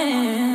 friend.